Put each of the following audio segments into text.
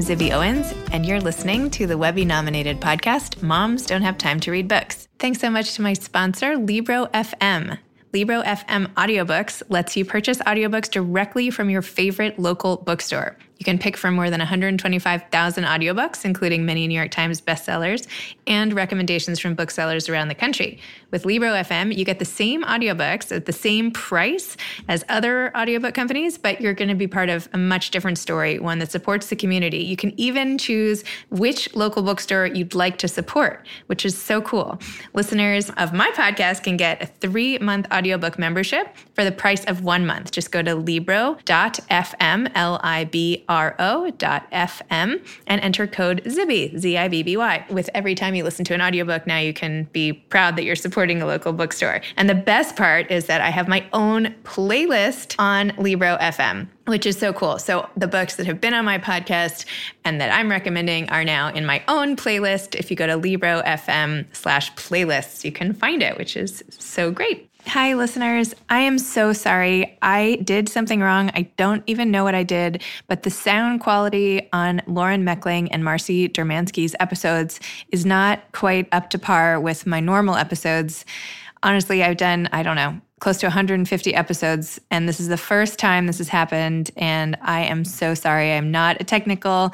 I'm Zibby Owens, and you're listening to the Webby nominated podcast, Moms Don't Have Time to Read Books. Thanks so much to my sponsor, Libro FM. Libro FM Audiobooks lets you purchase audiobooks directly from your favorite local bookstore. You can pick from more than 125,000 audiobooks, including many New York Times bestsellers and recommendations from booksellers around the country. With Libro FM, you get the same audiobooks at the same price as other audiobook companies, but you're going to be part of a much different story, one that supports the community. You can even choose which local bookstore you'd like to support, which is so cool. Listeners of my podcast can get a three month audiobook membership for the price of one month. Just go to libro.fm, L I B ro.fm and enter code ZIBBY, Z I B B Y. With every time you listen to an audiobook, now you can be proud that you're supporting a local bookstore. And the best part is that I have my own playlist on Libro FM which is so cool. So the books that have been on my podcast and that I'm recommending are now in my own playlist. If you go to Libro FM slash playlists, you can find it, which is so great. Hi, listeners. I am so sorry. I did something wrong. I don't even know what I did, but the sound quality on Lauren Mechling and Marcy Dermansky's episodes is not quite up to par with my normal episodes. Honestly, I've done, I don't know, close to 150 episodes, and this is the first time this has happened. And I am so sorry. I'm not a technical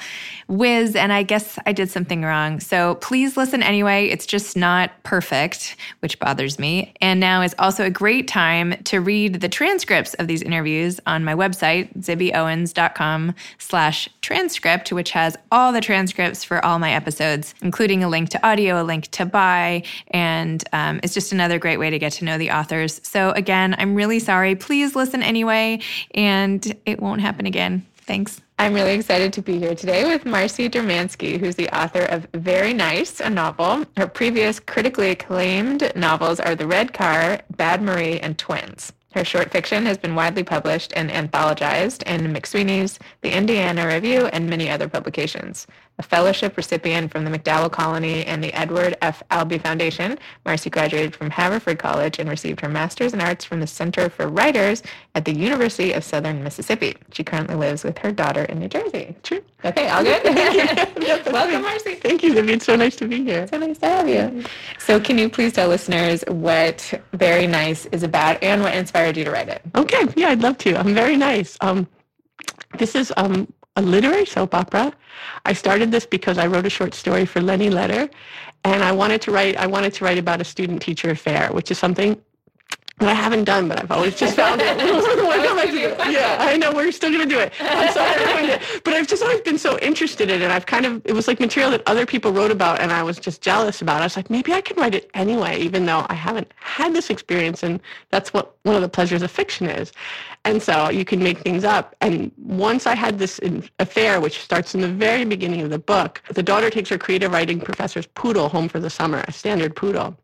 whiz, and I guess I did something wrong. So please listen anyway. It's just not perfect, which bothers me. And now is also a great time to read the transcripts of these interviews on my website, zibbyowens.com slash transcript, which has all the transcripts for all my episodes, including a link to audio, a link to buy, and um, it's just another great way to get to know the authors. So again, I'm really sorry. Please listen anyway, and it won't happen again. Thanks. I'm really excited to be here today with Marcy Dermansky, who's the author of Very Nice, a novel. Her previous critically acclaimed novels are The Red Car, Bad Marie, and Twins. Her short fiction has been widely published and anthologized in McSweeney's, The Indiana Review, and many other publications. A fellowship recipient from the MacDowell Colony and the Edward F. Albee Foundation, Marcy graduated from Haverford College and received her master's in arts from the Center for Writers at the University of Southern Mississippi. She currently lives with her daughter in New Jersey. True. Okay, all good? Welcome, Marcy. Thank you, Zibby. It's so nice to be here. So nice to have you. So can you please tell listeners what Very Nice is about and what inspired you to write it? Okay, yeah, I'd love to. I'm very nice. Um, this is um, a literary soap opera. I started this because I wrote a short story for Lenny Letter, and I wanted to write. I wanted to write about a student-teacher affair, which is something that I haven't done, but I've always just found it. yeah, I know we're still gonna do it. I'm sorry, doing it, but I've just always been so interested in it. I've kind of it was like material that other people wrote about, and I was just jealous about. I was like, maybe I can write it anyway, even though I haven't had this experience, and that's what one of the pleasures of fiction is. And so you can make things up. And once I had this affair, which starts in the very beginning of the book, the daughter takes her creative writing professor's poodle home for the summer, a standard poodle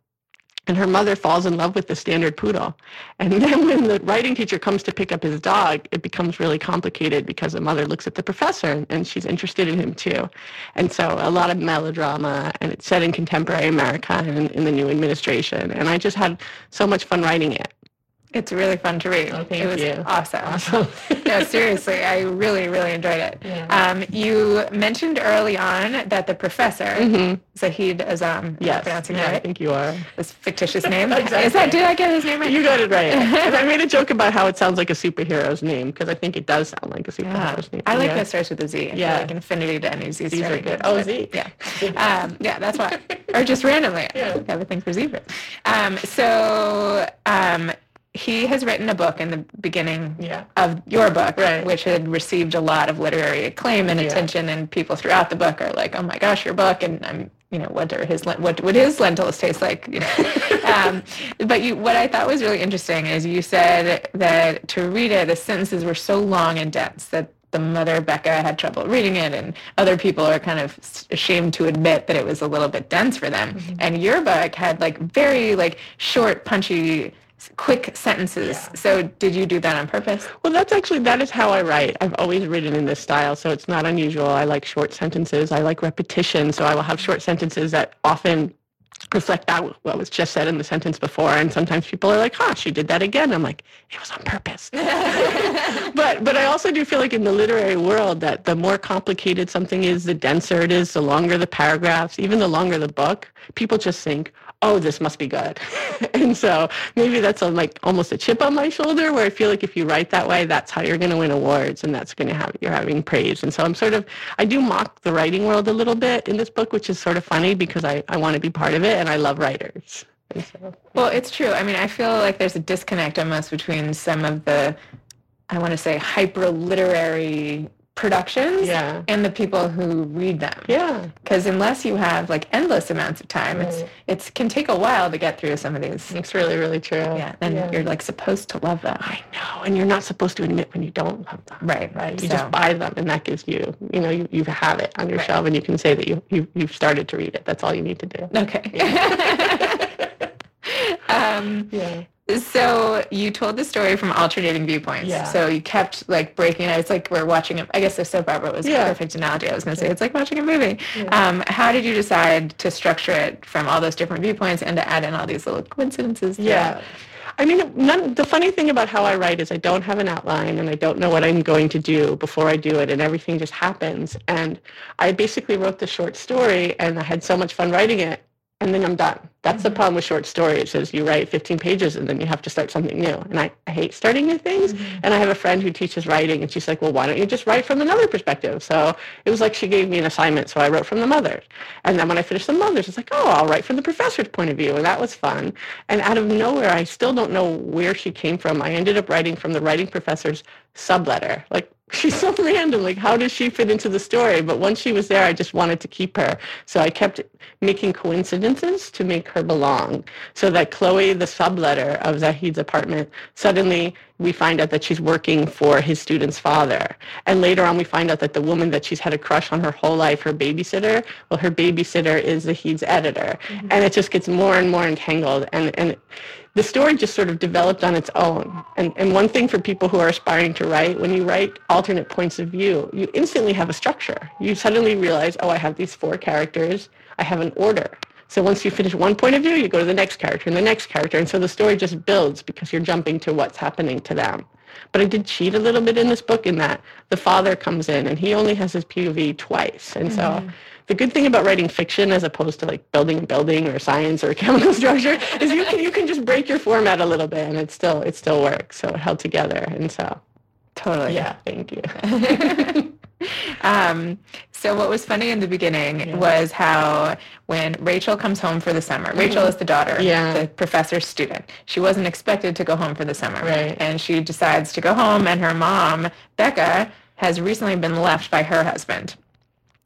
and her mother falls in love with the standard poodle. And then when the writing teacher comes to pick up his dog, it becomes really complicated because the mother looks at the professor and she's interested in him too. And so a lot of melodrama and it's set in contemporary America and in the new administration. And I just had so much fun writing it. It's really fun to read. Oh, thank it was you. awesome. Awesome. no, seriously, I really, really enjoyed it. Yeah. Um, you mentioned early on that the professor, Mhm. Zahid Azam, Yes. pronouncing yeah, it I think you are. This fictitious name. Exactly. Is that, did I get his name right? You got it right. I made a joke about how it sounds like a superhero's name because I think it does sound like a Yeah. superhero's name. I like yeah. that starts with a Z. Yeah. like infinity to any Z Z's are good. Oh. Z. Yeah. Um, yeah, that's why. Or just randomly. Yeah. I have a thing for zebras. Um, so um, he has written a book in the beginning Yeah. of your book, Right. which had received a lot of literary acclaim and Yeah. attention, and people throughout the book are like, "Oh my gosh, your book!" And I'm, you know, what are his what would his lentils taste like? You know, um, but you, what I thought was really interesting is you said that to read it, the sentences were so long and dense that the mother Becca had trouble reading it, and other people are kind of ashamed to admit that it was a little bit dense for them. And your book had like very like short, punchy, quick sentences. So did you do that on purpose? Well, that's actually that is how I write. I've always written in this style, so it's not unusual. I like short sentences. I like repetition, so I will have short sentences that often reflect that what was just said in the sentence before. And sometimes people are like, "Huh, she did that again." I'm like, "It was on purpose." but but I also do feel like in the literary world that the more complicated something is, the denser it is, the longer the paragraphs, even the longer the book, people just think, "Oh, this must be good." and so maybe that's a, like almost a chip on my shoulder where I feel like if you write that way, that's how you're going to win awards and that's going to have you're having praise. And so I'm sort of I do mock the writing world a little bit in this book, which is sort of funny because I I want to be part of it and I love writers. So, Well, it's true. I mean, I feel like there's a disconnect almost between some of the, I want to say, hyper literary productions Yeah. and the people who read them. yeah. Because unless you have like endless amounts of time, it's Right. it's can take a while to get through some of these. It's really, really true. Yeah, and Yeah. you're like supposed to love them. I know, and you're not supposed to admit when you don't love them. Right, Right. You So- just buy them, and that gives you, you know, you, you have it on your Right. shelf, and you can say that you, you you've started to read it. That's all you need to do. Okay. um, Yeah. So you told the story from alternating viewpoints. Yeah. So you kept like breaking it. It's like we're watching a, I guess the soap opera was Yeah. a perfect analogy. I was going to say it's like watching a movie. Um, how did you decide to structure it from all those different viewpoints and to add in all these little coincidences? Yeah. I mean, none, the funny thing about how I write is I don't have an outline and I don't know what I'm going to do before I do it and everything just happens. And I basically wrote the short story and I had so much fun writing it and then I'm done. That's the mm-hmm. problem with short stories is you write 15 pages and then you have to start something new. And I, I hate starting new things. Mm-hmm. And I have a friend who teaches writing and she's like, well, why don't you just write from another perspective? So it was like she gave me an assignment. So I wrote from the mother's. And then when I finished the mother's, it's like, oh, I'll write from the professor's point of view. And that was fun. And out of nowhere, I still don't know where she came from. I ended up writing from the writing professor's subletter. Like she's so random. Like how does she fit into the story? But once she was there, I just wanted to keep her. So I kept making coincidences to make her belong. So that Chloe, the subletter of Zahid's apartment, suddenly we find out that she's working for his student's father. And later on, we find out that the woman that she's had a crush on her whole life, her babysitter, well, her babysitter is Zahid's editor. Mm-hmm. And it just gets more and more entangled. And, and the story just sort of developed on its own. And, and one thing for people who are aspiring to write, when you write alternate points of view, you instantly have a structure. You suddenly realize, oh, I have these four characters. I have an order. So once you finish one point of view, you go to the next character and the next character. And so the story just builds because you're jumping to what's happening to them. But I did cheat a little bit in this book in that the father comes in and he only has his POV twice. And so the good thing about writing fiction as opposed to like building a building or science or chemical structure is you can you can just break your format a little bit and it still it still works. So it held together. And so Totally. yeah, thank you. Um, so what was funny in the beginning was how when Rachel comes home for the summer, mm-hmm. Rachel is the daughter, Yeah. the professor's student. She wasn't expected to go home for the summer. Right. And she decides to go home and her mom, Becca, has recently been left by her husband.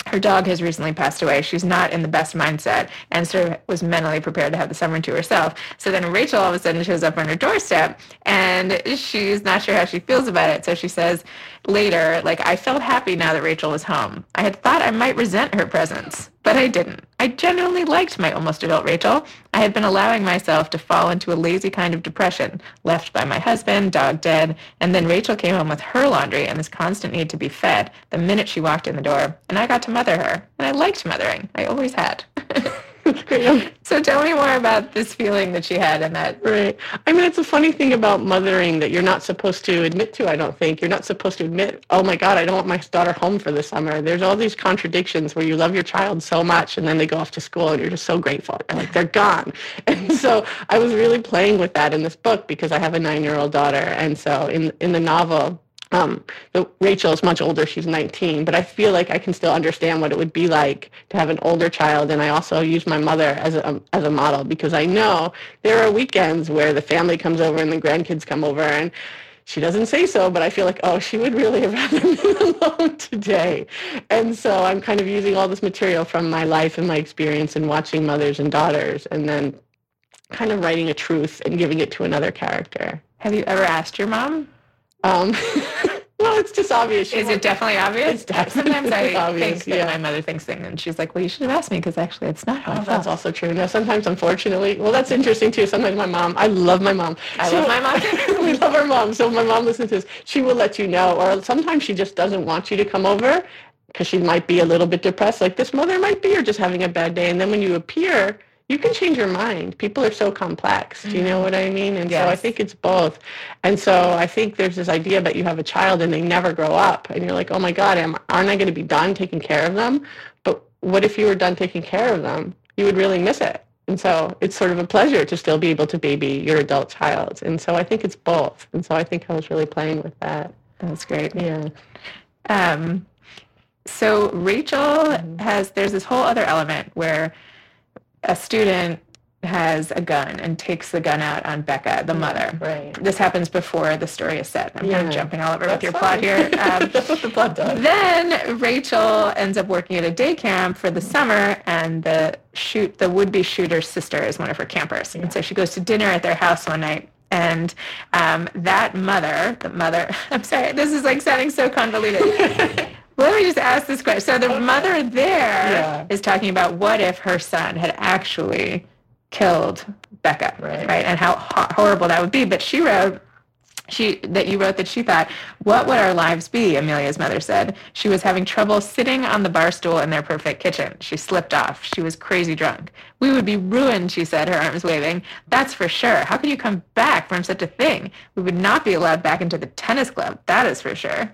Her dog has recently passed away. She's not in the best mindset and sort of was mentally prepared to have the summer to herself. So then Rachel all of a sudden shows up on her doorstep and she's not sure how she feels about it. So she says later, like, I felt happy now that Rachel was home. I had thought I might resent her presence, but I didn't. I genuinely liked my almost adult Rachel. I had been allowing myself to fall into a lazy kind of depression, left by my husband, dog dead, and then Rachel came home with her laundry and this constant need to be fed the minute she walked in the door, and I got to mother her. And I liked mothering. I always had. so tell me more about this feeling that she had and that Right. I mean, it's a funny thing about mothering that you're not supposed to admit to, I don't think. You're not supposed to admit, oh my God, I don't want my daughter home for the summer. There's all these contradictions where you love your child so much and then they go off to school and you're just so grateful. Like, they're gone. And so I was really playing with that in this book because I have a nine-year-old daughter. And so in, in the novel, um, Rachel is much older. She's 19, but I feel like I can still understand what it would be like to have an older child. And I also use my mother as a, as a model because I know there are weekends where the family comes over and the grandkids come over and she doesn't say so, but I feel like, oh, she would really have rather been alone today. And so I'm kind of using all this material from my life and my experience in watching mothers and daughters and then kind of writing a truth and giving it to another character. have you ever asked your mom? Um, well, it's just obvious. She Is it definitely obvious? It's definitely Sometimes I obvious, think that yeah. my mother thinks things, and she's like, "Well, you should have asked me because actually, it's not how I Oh, felt." that's also true. No, sometimes, unfortunately, well, that's interesting too. Sometimes my mom, I love my mom. I She love my mom, we love our mom. So my mom listens to this. She will let you know, or sometimes she just doesn't want you to come over because she might be a little bit depressed. Like this mother might be, or just having a bad day. And then when you appear, you can change your mind. People are so complex. Do you know what I mean? And so I Mm-hmm. Think it's both. And so I think there's this idea that you have a child and they never grow up, and you're like, oh my God, am, aren't I going to be done taking care of them? But what if you were done taking care of them? You would really miss it. And so it's sort of a pleasure to still be able to baby your adult child. And so I think it's both. And so I think I was really playing with that. That's great. Yeah. Um, so Rachel has there's this whole other element where a student has a gun and takes the gun out on Becca, the mother. Right. This happens before the story is set. I'm kind Yeah. of jumping all over with That's your plot here. Um, That's what the plot does. then Rachel ends up working at a day camp for the summer, and the shoot the would-be shooter's sister is one of her campers, and so she goes to dinner at their house one night. And um, that mother, the mother, I'm sorry, this is like sounding so convoluted. Let me just ask this question. So the mother there is Yeah. talking about what if her son had actually killed Becca, Right. right? And how ho- horrible that would be. But she wrote she that you wrote that she thought, what would our lives be? Amelia's mother said. She was having trouble sitting on the bar stool in their perfect kitchen. She slipped off. She was crazy drunk. We would be ruined, she said, her arms waving. That's for sure. How could you come back from such a thing? We would not be allowed back into the tennis club. That is for sure.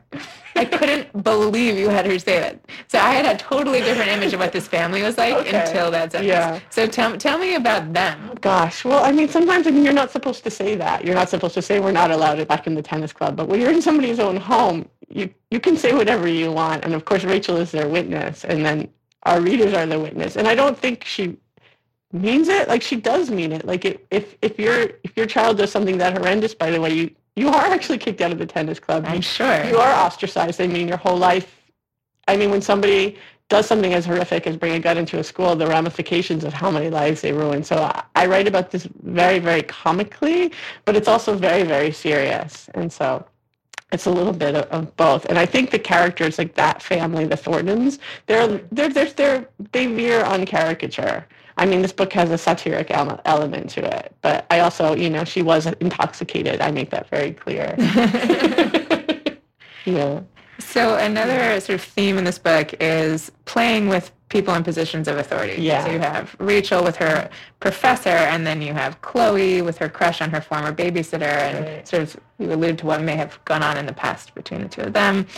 I couldn't believe you had her say that. So I had a totally different image of what this family was like Okay. until that sentence. Yeah. So tell, tell me about them. Gosh, well, I mean, sometimes I mean, you're not supposed to say that. You're not supposed to say we're not allowed it back in the tennis club. But when you're in somebody's own home, you you can say whatever you want. And of course, Rachel is their witness, and then our readers are the witness. And I don't think she means it. Like she does mean it. Like if if if your if your child does something that horrendous, by the way, you you are actually kicked out of the tennis club. I'm sure. you are ostracized. I mean, your whole life. I mean, when somebody does something as horrific as bring a gun into a school, the ramifications of how many lives they ruin. So I, I write about this very, very comically, but it's also very, very serious. And so it's a little bit of, of both. And I think the characters, like that family, the Thorntons, they're, they're, they're, they're, they veer on caricature. I mean, this book has a satiric element to it, but I also, you know, she was intoxicated. I make that very clear. yeah. So another sort of theme in this book is playing with people in positions of authority. Yeah. So you have Rachel with her professor, and then you have Chloe with her crush on her former babysitter, and Right. sort of you allude to what may have gone on in the past between the two of them.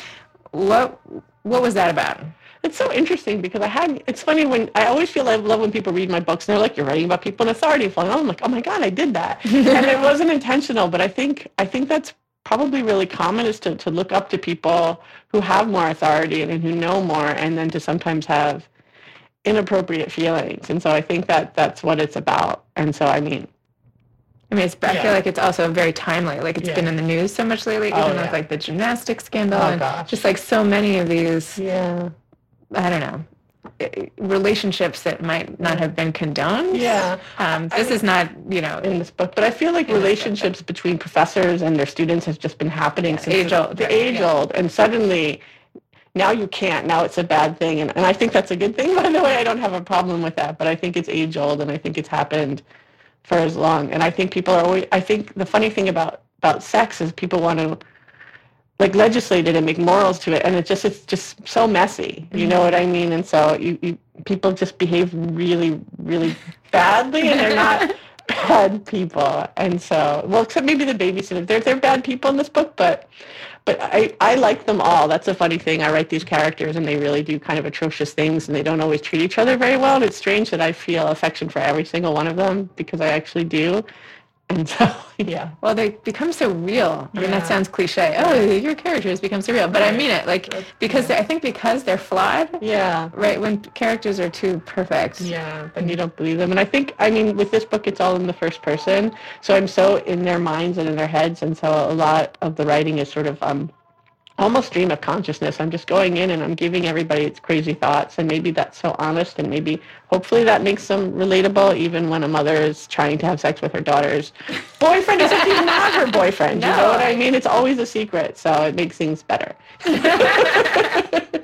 What what was that about? It's so interesting because I had, it's funny when, I always feel I love when people read my books and they're like, you're writing about people in authority. And I'm like, oh my God, I did that. and it wasn't intentional, but I think, I think that's probably really common is to, to look up to people who have more authority and, and who know more and then to sometimes have inappropriate feelings. And so I think that that's what it's about. And so, I mean, I mean, it's, I Yeah. feel like it's also very timely. Like it's Yeah. been in the news so much lately, Oh, even yeah. with like the gymnastics scandal Oh, and gosh. just like so many of these, yeah. I don't know, relationships that might not have been condoned. Yeah. Um, this is not, you know, in this book, but I feel like relationships between professors and their students has just been happening since age the- old, the right, age yeah. old, and suddenly now you can't. Now it's a bad thing, and, and I think that's a good thing. By the way, I don't have a problem with that, but I think it's age old, and I think it's happened for as long. And I think people are always. I think the funny thing about about sex is people want to like legislate it and make morals to it and it just it's just so messy you know what i mean and so you, you people just behave really really badly and they're not bad people and so well except maybe the babysitter they're they're bad people in this book but but I, I like them all. That's a funny thing. I write these characters and they really do kind of atrocious things and they don't always treat each other very well. And it's strange that I feel affection for every single one of them because I actually do. And so, yeah. well, they become so real. I mean, Yeah. that sounds cliche. Oh, your characters become so real. But I mean it, like, because I think because they're flawed, Yeah. right? When characters are too perfect. Yeah, then you don't believe them. And I think, I mean, with this book, it's all in the first person. So I'm so in their minds and in their heads. And so a lot of the writing is sort of um, almost stream of consciousness. I'm just going in and I'm giving everybody its crazy thoughts. And maybe that's so honest. And maybe, hopefully, that makes them relatable, even when a mother is trying to have sex with her daughter's boyfriend, except he's not her boyfriend. You know what I mean? It's always a secret. So it makes things better.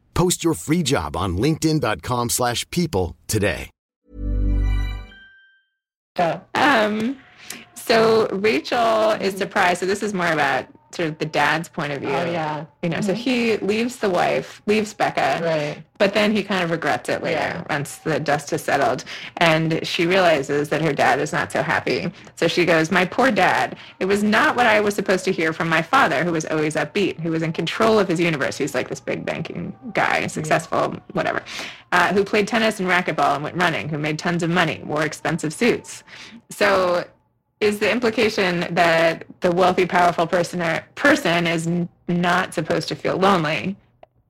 Post your free job on linkedin.com/people slash people today. Um, so Rachel is surprised. So this is more about sort of the dad's point of view. Oh, yeah. You know, so he leaves the wife, leaves Becca. Right. But then he kind of regrets it later Yeah. once the dust has settled. And she realizes that her dad is not so happy. So she goes, My poor dad. It was not what I was supposed to hear from my father, who was always upbeat, who was in control of his universe. He's like this big banking guy, successful, whatever, uh, who played tennis and racquetball and went running, who made tons of money, wore expensive suits. So is the implication that the wealthy, powerful person or person is n- not supposed to feel lonely,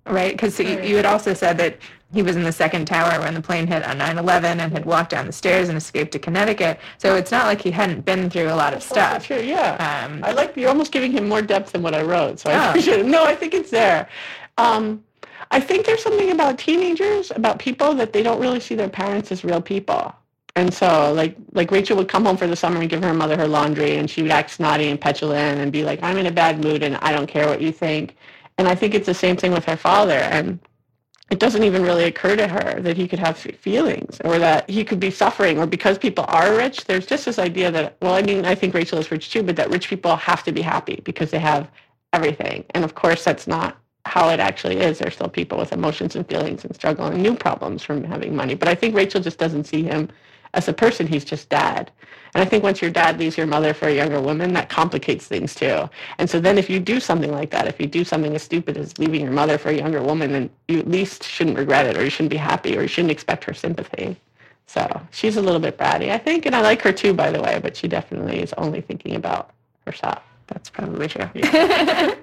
right? Because you, you had also said that he was in the second tower when the plane hit on 9/11 and had walked down the stairs and escaped to Connecticut. So it's not like he hadn't been through a lot of stuff. Sure, yeah. Um, I like you're almost giving him more depth than what I wrote, so I Oh. appreciate it. No, I think it's there. Um, I think there's something about teenagers, about people that they don't really see their parents as real people. And so, like, like Rachel would come home for the summer and give her mother her laundry, and she would act snotty and petulant and be like, "I'm in a bad mood, and I don't care what you think." And I think it's the same thing with her father, and it doesn't even really occur to her that he could have feelings or that he could be suffering or because people are rich there's just this idea that well i mean i think rachel is rich too but that rich people have to be happy because they have everything. And of course that's not how it actually is. There's still people with emotions and feelings and struggle and new problems from having money. But i think rachel just doesn't see him as a person he's just dad. And i think once your dad leaves your mother for a younger woman that complicates things too. And so then if you do something like that if you do something as stupid as leaving your mother for a younger woman then you at least shouldn't regret it or you shouldn't be happy or you shouldn't expect her sympathy. So she's a little bit bratty i think and i like her too by the way but she definitely is only thinking about herself. That's probably true.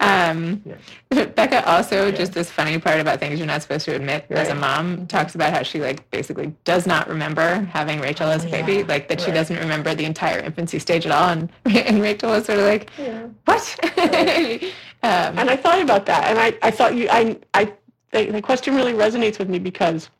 um, Becca also just this funny part about things you're not supposed to admit as a mom talks about how she like basically does not remember having Rachel as a baby, like that she doesn't remember the entire infancy stage at all, and and Rachel was sort of like, what? um, And I thought about that, and I, I thought you, I, I, the, the question really resonates with me because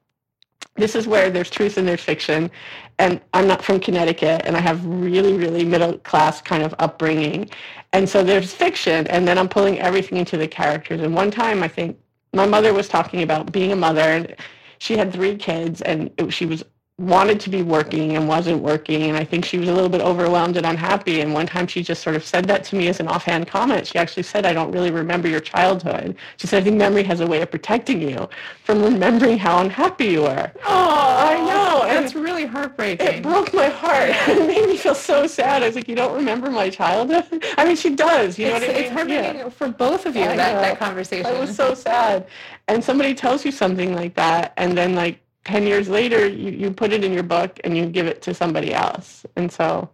this is where there's truth and there's fiction, and I'm not from Connecticut, and I have really, really middle class kind of upbringing, and so there's fiction, and then I'm pulling everything into the characters. And one time, I think my mother was talking about being a mother, and she had three kids, and it, she was wanted to be working and wasn't working and i think she was a little bit overwhelmed and unhappy and one time she just sort of said that to me as an offhand comment she actually said i don't really remember your childhood she said i think memory has a way of protecting you from remembering how unhappy you were oh, I know, and That's really heartbreaking. it broke my heart it made me feel so sad i was like you don't remember my childhood i mean she does you know it's, what i mean it's heartbreaking Yeah. for both of you, I that, know. that conversation. It was so sad. And somebody tells you something like that, and then like 10 years later, you, you put it in your book and you give it to somebody else. And so,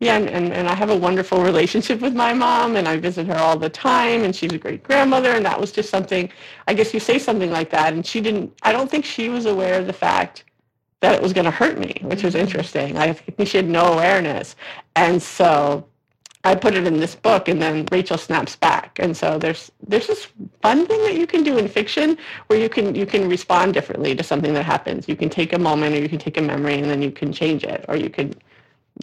yeah, and, and, and I have a wonderful relationship with my mom, and I visit her all the time, and she's a great grandmother. And that was just something, I guess you say something like that, and she didn't, I don't think she was aware of the fact that it was going to hurt me, which was mm-hmm. interesting. I think she had no awareness. And so I put it in this book, and then Rachel snaps back. And so there's there's this fun thing that you can do in fiction where you can you can respond differently to something that happens. You can take a moment, or you can take a memory, and then you can change it, or you can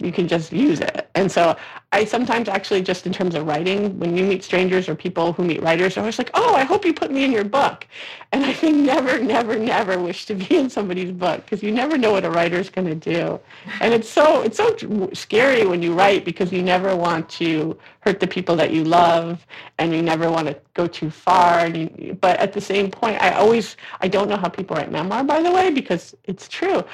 you can just use it. And so I sometimes actually just in terms of writing, when you meet strangers or people who meet writers, are always like, oh, I hope you put me in your book. And I think never, never, never wish to be in somebody's book because you never know what a writer's going to do. And it's so it's so scary when you write because you never want to hurt the people that you love and you never want to go too far. You, but at the same point, I always I don't know how people write memoir, by the way, because it's true.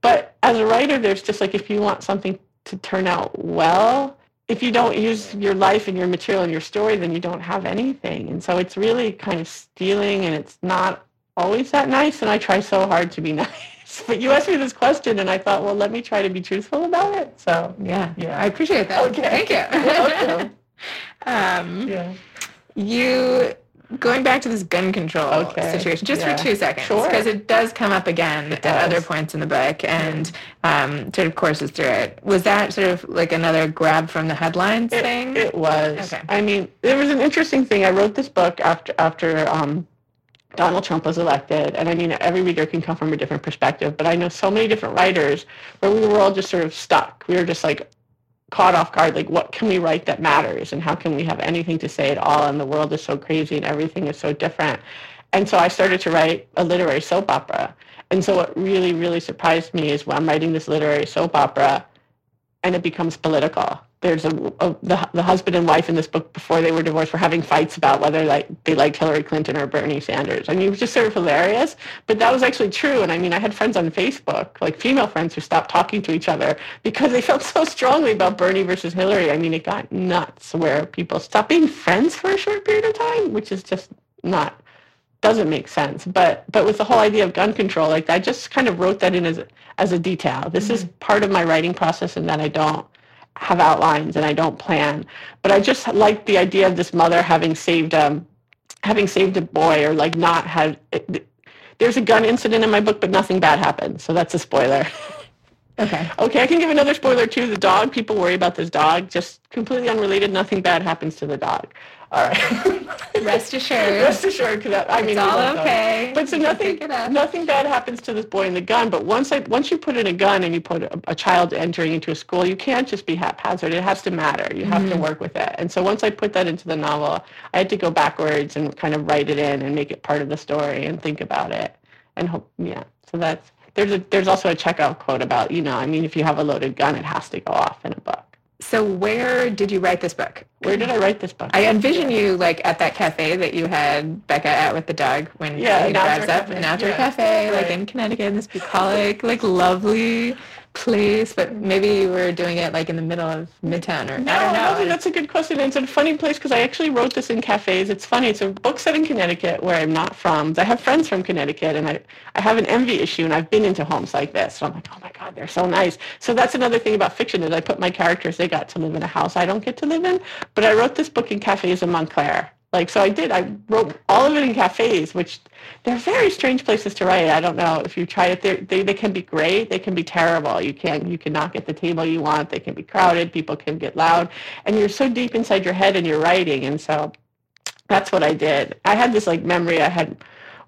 But as a writer, there's just like if you want something to turn out well, if you don't use your life and your material and your story, then you don't have anything. And so it's really kind of stealing and it's not always that nice. And I try so hard to be nice. But you asked me this question and I thought, well, let me try to be truthful about it. So yeah, Yeah. I appreciate that. Okay. Thank you. Welcome. um, yeah. you going back to this gun control Okay. situation just Yeah. for two seconds Sure. because it does come up again at does. other points in the book and um, sort of courses through it was that sort of like another grab from the headlines It, thing it was. Okay. I mean, there was an interesting thing. I wrote this book after after um, Donald Trump was elected, and I mean, every reader can come from a different perspective. But I know so many different writers where we were all just sort of stuck. We were just like caught off guard. Like, what can we write that matters, and how can we have anything to say at all? And the world is so crazy, and everything is so different. And so I started to write a literary soap opera. And so what really, really surprised me is when I'm writing this literary soap opera, and it becomes political. There's a, a the, the husband and wife in this book before they were divorced were having fights about whether like they liked Hillary Clinton or Bernie Sanders. I mean, it was just sort of hilarious, but that was actually true. And I mean, I had friends on Facebook, like female friends, who stopped talking to each other because they felt so strongly about Bernie versus Hillary. I mean, it got nuts where people stopped being friends for a short period of time, which is just not doesn't make sense. But but with the whole idea of gun control, like I just kind of wrote that in as a, as a detail. This is mm-hmm. part of my writing process, and that I don't have outlines and I don't plan. But I just like the idea of this mother having saved um having saved a boy or like not had. There's a gun incident in my book, but nothing bad happened. So that's a spoiler. okay Okay, I can give another spoiler too. The dog, people worry about this dog, just completely unrelated. Nothing bad happens to the dog. All right. rest assured Rest assured, because I mean, It's all love dogs. okay. But so nothing, pick it up. nothing bad happens to this boy in the gun. But once I, once you put in a gun and you put a, a child entering into a school, you can't just be haphazard. It has to matter. You have to Mm-hmm. work with it. And so once I put that into the novel, I had to go backwards and kind of write it in and make it part of the story and think about it. And hope, yeah. So that's there's a there's also a Chekhov quote about you know I mean if you have a loaded gun, it has to go off in a book. so where did you write this book Where did I write this book? I envision you like at that cafe that you had Becca at with the dog when Yeah, he drives up, cafe. an outdoor Yeah, cafe, like in Connecticut, in this bucolic, like lovely place, but maybe you were doing it like in the middle of Midtown or No, I don't know. no, that's a good question. It's a funny place because I actually wrote this in cafes. It's funny. It's a book set in Connecticut where I'm not from. I have friends from Connecticut, and I, I have an envy issue, and I've been into homes like this. So I'm like, oh my God, they're so nice. So that's another thing about fiction is I put my characters, they got to live in a house I don't get to live in. But I wrote this book in cafes in Montclair. Like, so I did. I wrote all of it in cafes, which they're very strange places to write. I don't know if you try it. They they can be great. They can be terrible. You can't you cannot get the table you want. They can be crowded. People can get loud, and you're so deep inside your head and you're writing. And so that's what I did. I had this like memory. I had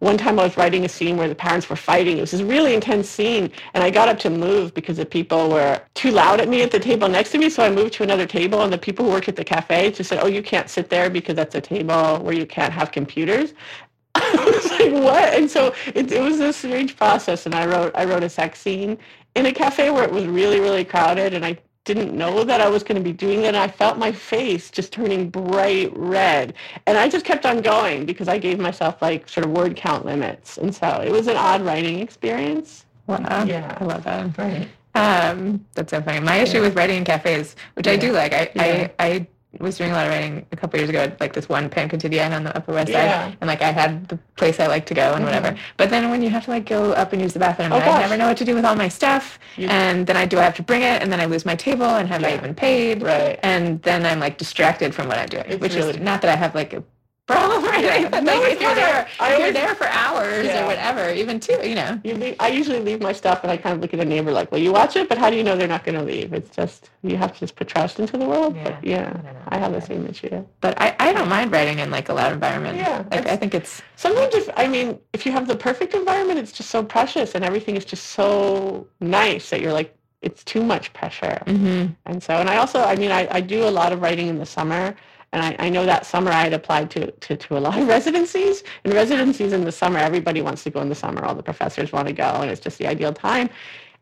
one time I was writing a scene where the parents were fighting. It was this really intense scene, and I got up to move because the people were too loud at me at the table next to me. So I moved to another table, and the people who worked at the cafe just said, "Oh, you can't sit there because that's a table where you can't have computers." I was like, "What?" And so it, it was this strange process, and I wrote I wrote a sex scene in a cafe where it was really really crowded, and I didn't know that I was going to be doing that. And I felt my face just turning bright red. And I just kept on going because I gave myself like sort of word count limits. And so it was an odd writing experience. Wow. Yeah. I love that. Right. Um, that's so funny. My issue with writing in cafes, which I do like, I, Yeah. I, I was doing a lot of writing a couple years ago at like this one Pain Quotidien on the Upper West Yeah. Side, and like I had the place I like to go and whatever. But then when you have to like go up and use the bathroom, Oh, I never know what to do with all my stuff, and then I do I have to bring it, and then I lose my table, and have I even paid? Right. And then I'm like distracted from what I'm doing, It's which really- is not that I have like a problem or anything. but, No, like, it's if you're there, I you're there for hours Yeah. or whatever, even two, you know. You leave, I usually leave my stuff and I kind of look at a neighbor like, well, you watch it, but how do you know they're not going to leave? It's just, you have to just put trust into the world. But yeah, I, have the same issue. But I, I don't mind writing in like a loud environment. Yeah, like I think it's Sometimes if, I mean, if you have the perfect environment, it's just so precious and everything is just so nice that you're like, it's too much pressure. Mm-hmm. And so, and I also, I mean, I, I do a lot of writing in the summer. And I, I know that summer I had applied to, to, to a lot of residencies. And residencies in the summer, everybody wants to go in the summer. All the professors want to go, and it's just the ideal time.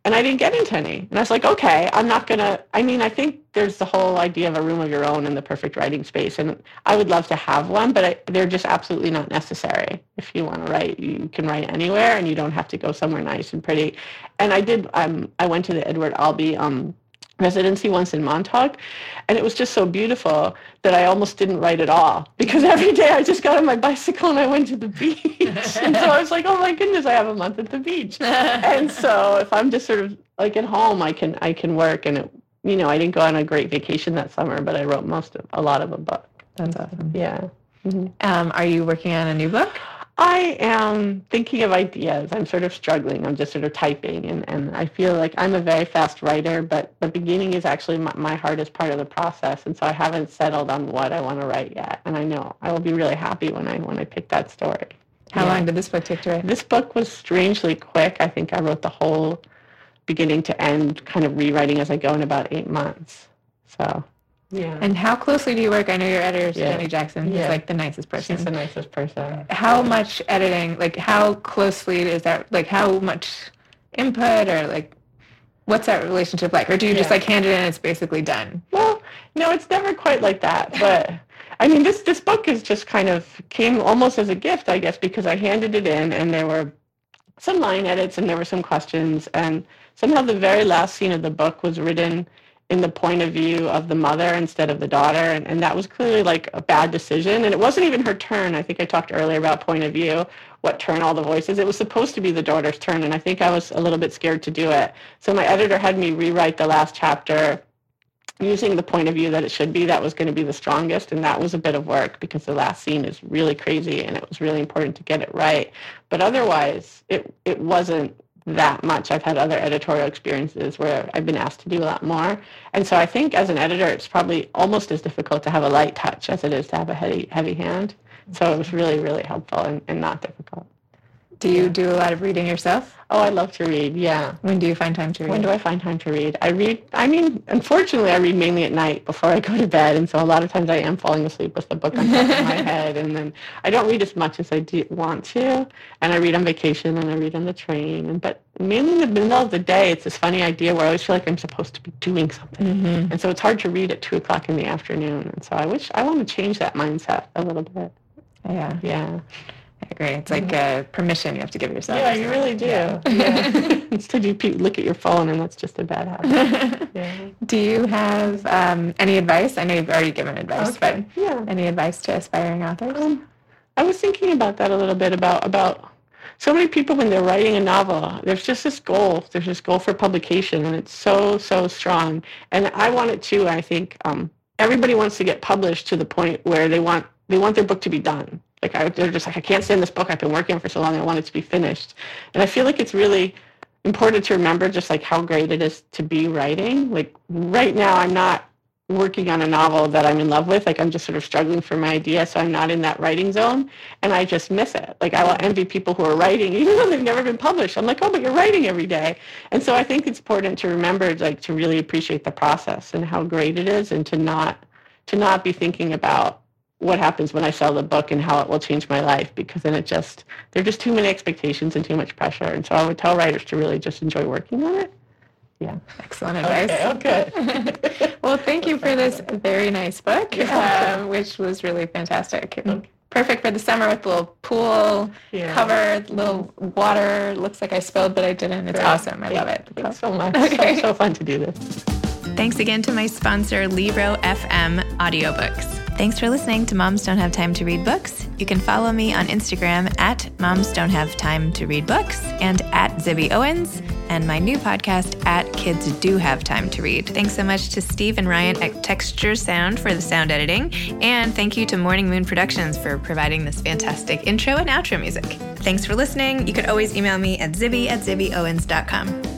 And I didn't get into any. And I was like, okay, I'm not going to, I mean, I think there's the whole idea of a room of your own in the perfect writing space. And I would love to have one, but I, they're just absolutely not necessary. If you want to write, you can write anywhere and you don't have to go somewhere nice and pretty. And I did, um, I went to the Edward Albee um, residency once in Montauk, and it was just so beautiful that I almost didn't write at all because every day I just got on my bicycle and I went to the beach. and so I was like, oh my goodness, I have a month at the beach. and so if I'm just sort of like at home, I can I can work. And it, you know, I didn't go on a great vacation that summer, but I wrote most of a lot of a book. that's awesome. Yeah. Mhm. Um, are you working on a new book? I am thinking of ideas. I'm sort of struggling. I'm just sort of typing, and, and I feel like I'm a very fast writer, but the beginning is actually my, my hardest part of the process, and so I haven't settled on what I want to write yet. And I know I will be really happy when I when I pick that story. How Yeah. long did this book take to write? This book was strangely quick. I think I wrote the whole beginning to end, kind of rewriting as I go in about eight months. So yeah, And how closely do you work? I know your editor, Yeah. Jenny Jackson. He's Yeah. like the nicest person. she's the nicest person. how much editing, like how closely is that, like how much input or like what's that relationship like? Or do you just like hand it in and it's basically done? Well, no, it's never quite like that. But I mean, this this book is just kind of came almost as a gift, I guess, because I handed it in and there were some line edits and there were some questions, and somehow the very last scene of the book was written in the point of view of the mother instead of the daughter, and, and that was clearly like a bad decision. And it wasn't even her turn. I think I talked earlier about point of view, what turn all the voices. It was supposed to be the daughter's turn, and I think I was a little bit scared to do it. So my editor had me rewrite the last chapter using the point of view that it should be that was going to be the strongest and that was a bit of work because the last scene is really crazy and it was really important to get it right but otherwise it it wasn't that much. I've had other editorial experiences where i've been asked to do a lot more. And so i think as an editor it's probably almost as difficult to have a light touch as it is to have a heavy heavy hand. So it was really really helpful and, and not difficult Do you do a lot of reading yourself? oh i love to read yeah When do you find time to read? When do I find time to read? I read, I mean, unfortunately, I read mainly at night before I go to bed. And so a lot of times I am falling asleep with the book on top of my head. And then I don't read as much as I do want to. And I read on vacation and I read on the train. And, but mainly in the middle of the day, it's this funny idea where I always feel like I'm supposed to be doing something. Mm-hmm. And so it's hard to read at 2 o'clock in the afternoon. And so I wish, I want to change that mindset a little bit. Yeah. Yeah. I agree. It's like a permission you have to give yourself. Yeah, you really do. Yeah. Instead, you look at your phone, and that's just a bad habit. yeah. Do you have um, any advice? I know you've already given advice, Okay, but yeah. any advice to aspiring authors? Um, I was thinking about that a little bit about about so many people when they're writing a novel, there's just this goal. There's this goal for publication, and it's so so strong. And I want it too. I think um, everybody wants to get published to the point where they want they want their book to be done. Like I, they're just like I can't stand this book. I've been working on for so long. I want it to be finished. And I feel like it's really important to remember just like how great it is to be writing. Like right now, I'm not working on a novel that I'm in love with. Like I'm just sort of struggling for my idea, so I'm not in that writing zone, and I just miss it. Like I will envy people who are writing, even though they've never been published. I'm like, oh, but you're writing every day, and so I think it's important to remember, like, to really appreciate the process and how great it is, and to not to not be thinking about what happens when I sell the book and how it will change my life, because then it just there are just too many expectations and too much pressure. And so I would tell writers to really just enjoy working on it. Yeah. Excellent advice. Okay. okay. Well, thank you for this very nice book, um, which was really fantastic. And Perfect for the summer with the little pool Yeah. cover, little water. Looks like I spilled, but I didn't. It's Great. awesome. I love it. Thanks so much. Okay. So, so fun to do this. Thanks again to my sponsor, Libro FM Audiobooks. Thanks for listening to Moms Don't Have Time to Read Books. You can follow me on Instagram at Moms Don't Have Time to Read Books and at Zibby Owens, and my new podcast at Kids Do Have Time to Read. Thanks so much to Steve and Ryan at Texture Sound for the sound editing, and thank you to Morning Moon Productions for providing this fantastic intro and outro music. Thanks for listening. You could always email me at zibby at zibbyowens.com.